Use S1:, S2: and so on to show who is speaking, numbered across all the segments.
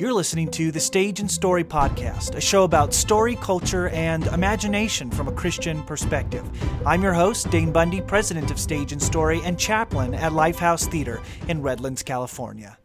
S1: You're listening to the Stage and Story Podcast, a show about story, culture, and imagination from a Christian perspective. I'm your host, Dane Bundy, president of Stage and Story and chaplain at Lifehouse Theater in Redlands, California.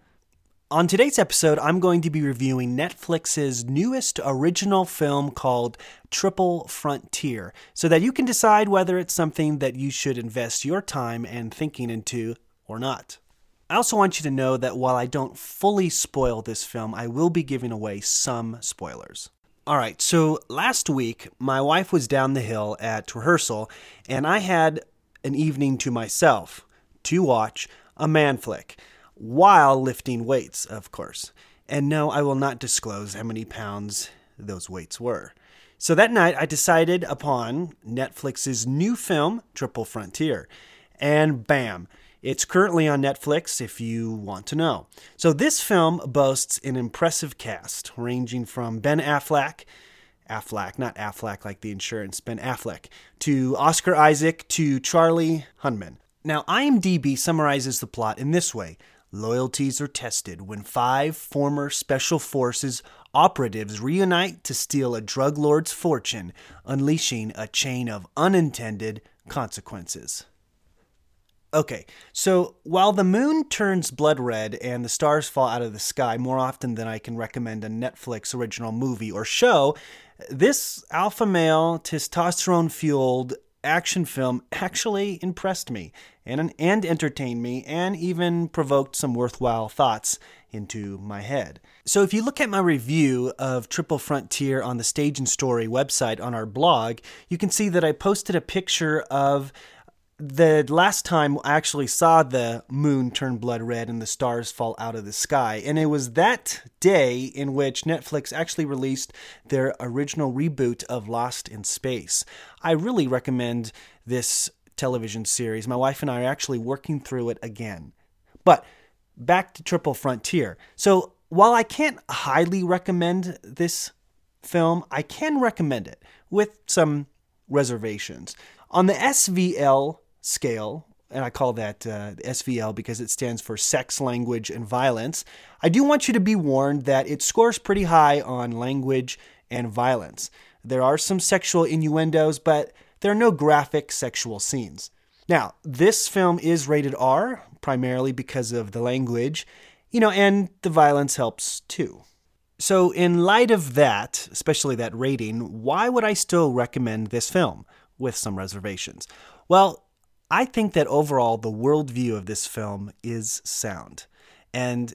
S1: On today's episode, I'm going to be reviewing Netflix's newest original film called Triple Frontier, so that you can decide whether it's something that you should invest your time and thinking into or not. I also want you to know that while I don't fully spoil this film, I will be giving away some spoilers. All right, so last week, my wife was down the hill at rehearsal, and I had an evening to myself to watch a man flick while lifting weights, of course. And no, I will not disclose how many pounds those weights were. So that night, I decided upon Netflix's new film, Triple Frontier. And bam, it's currently on Netflix if you want to know. So, this film boasts an impressive cast ranging from Ben Affleck, Affleck, not Aflac like the insurance, Ben Affleck, to Oscar Isaac to Charlie Hunnam. Now, IMDb summarizes the plot in this way Loyalties are tested when five former Special Forces operatives reunite to steal a drug lord's fortune, unleashing a chain of unintended consequences. Okay, so while the moon turns blood red and the stars fall out of the sky more often than I can recommend a Netflix original movie or show, this alpha male, testosterone fueled action film actually impressed me and, and entertained me and even provoked some worthwhile thoughts into my head. So if you look at my review of Triple Frontier on the Stage and Story website on our blog, you can see that I posted a picture of the last time I actually saw the moon turn blood red and the stars fall out of the sky. And it was that day in which Netflix actually released their original reboot of Lost in Space. I really recommend this television series. My wife and I are actually working through it again. But back to Triple Frontier. So while I can't highly recommend this film, I can recommend it with some reservations. On the SVL scale, and I call that uh, SVL because it stands for sex, language, and violence. I do want you to be warned that it scores pretty high on language and violence. There are some sexual innuendos, but there are no graphic sexual scenes. Now, this film is rated R, primarily because of the language, you know, and the violence helps too. So, in light of that, especially that rating, why would I still recommend this film with some reservations? Well, I think that overall, the worldview of this film is sound. And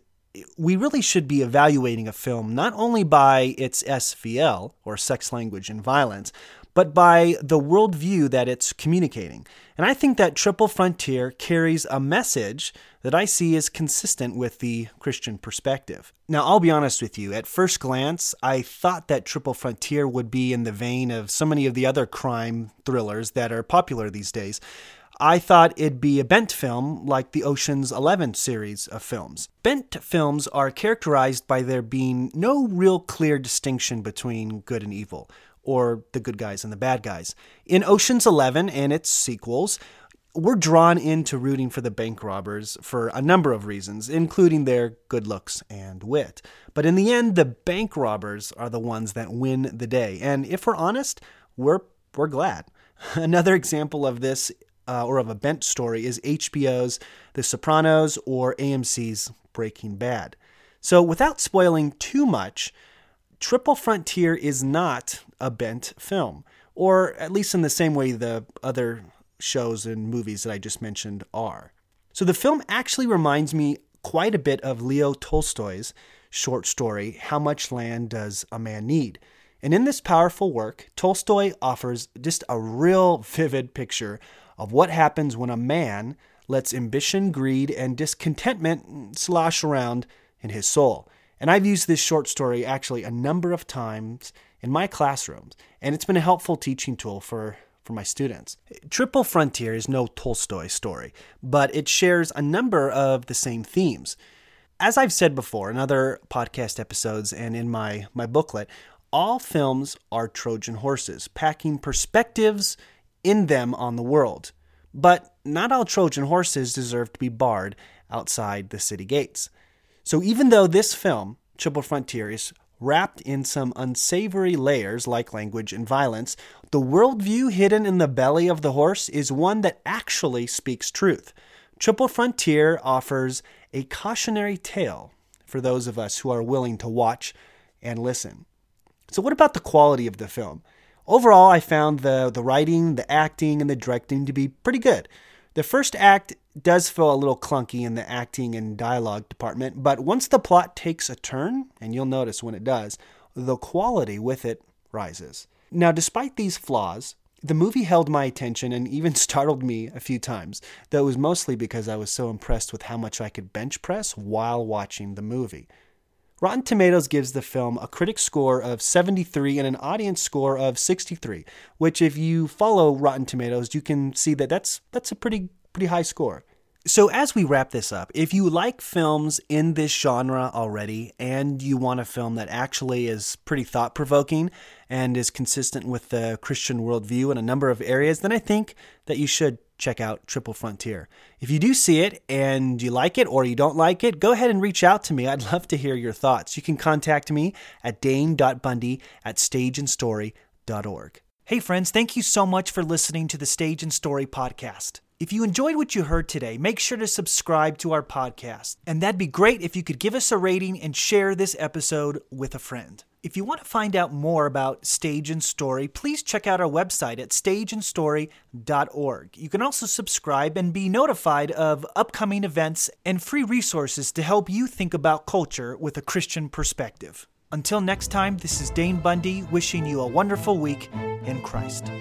S1: we really should be evaluating a film not only by its SVL, or sex, language, and violence, but by the worldview that it's communicating. And I think that Triple Frontier carries a message that I see is consistent with the Christian perspective. Now, I'll be honest with you, at first glance, I thought that Triple Frontier would be in the vein of so many of the other crime thrillers that are popular these days. I thought it'd be a Bent film like the Ocean's Eleven series of films. Bent films are characterized by there being no real clear distinction between good and evil, or the good guys and the bad guys. In Ocean's Eleven and its sequels, we're drawn into rooting for the bank robbers for a number of reasons, including their good looks and wit. But in the end, the bank robbers are the ones that win the day. And if we're honest, we're, we're glad. Another example of this uh, or of a bent story is HBO's The Sopranos or AMC's Breaking Bad. So, without spoiling too much, Triple Frontier is not a bent film, or at least in the same way the other shows and movies that I just mentioned are. So, the film actually reminds me quite a bit of Leo Tolstoy's short story, How Much Land Does a Man Need? And in this powerful work, Tolstoy offers just a real vivid picture of what happens when a man lets ambition, greed, and discontentment slosh around in his soul. And I've used this short story actually a number of times in my classrooms, and it's been a helpful teaching tool for, for my students. Triple Frontier is no Tolstoy story, but it shares a number of the same themes. As I've said before in other podcast episodes and in my, my booklet, all films are Trojan horses, packing perspectives in them on the world. But not all Trojan horses deserve to be barred outside the city gates. So even though this film, Triple Frontier is wrapped in some unsavory layers like language and violence, the worldview hidden in the belly of the horse is one that actually speaks truth. Triple Frontier offers a cautionary tale for those of us who are willing to watch and listen. So, what about the quality of the film? Overall, I found the, the writing, the acting, and the directing to be pretty good. The first act does feel a little clunky in the acting and dialogue department, but once the plot takes a turn, and you'll notice when it does, the quality with it rises. Now, despite these flaws, the movie held my attention and even startled me a few times, though it was mostly because I was so impressed with how much I could bench press while watching the movie. Rotten Tomatoes gives the film a critic score of 73 and an audience score of 63, which if you follow Rotten Tomatoes, you can see that that's that's a pretty pretty high score. So, as we wrap this up, if you like films in this genre already and you want a film that actually is pretty thought provoking and is consistent with the Christian worldview in a number of areas, then I think that you should check out Triple Frontier. If you do see it and you like it or you don't like it, go ahead and reach out to me. I'd love to hear your thoughts. You can contact me at dane.bundy at stageandstory.org. Hey, friends, thank you so much for listening to the Stage and Story podcast. If you enjoyed what you heard today, make sure to subscribe to our podcast. And that'd be great if you could give us a rating and share this episode with a friend. If you want to find out more about Stage and Story, please check out our website at stageandstory.org. You can also subscribe and be notified of upcoming events and free resources to help you think about culture with a Christian perspective. Until next time, this is Dane Bundy wishing you a wonderful week in Christ.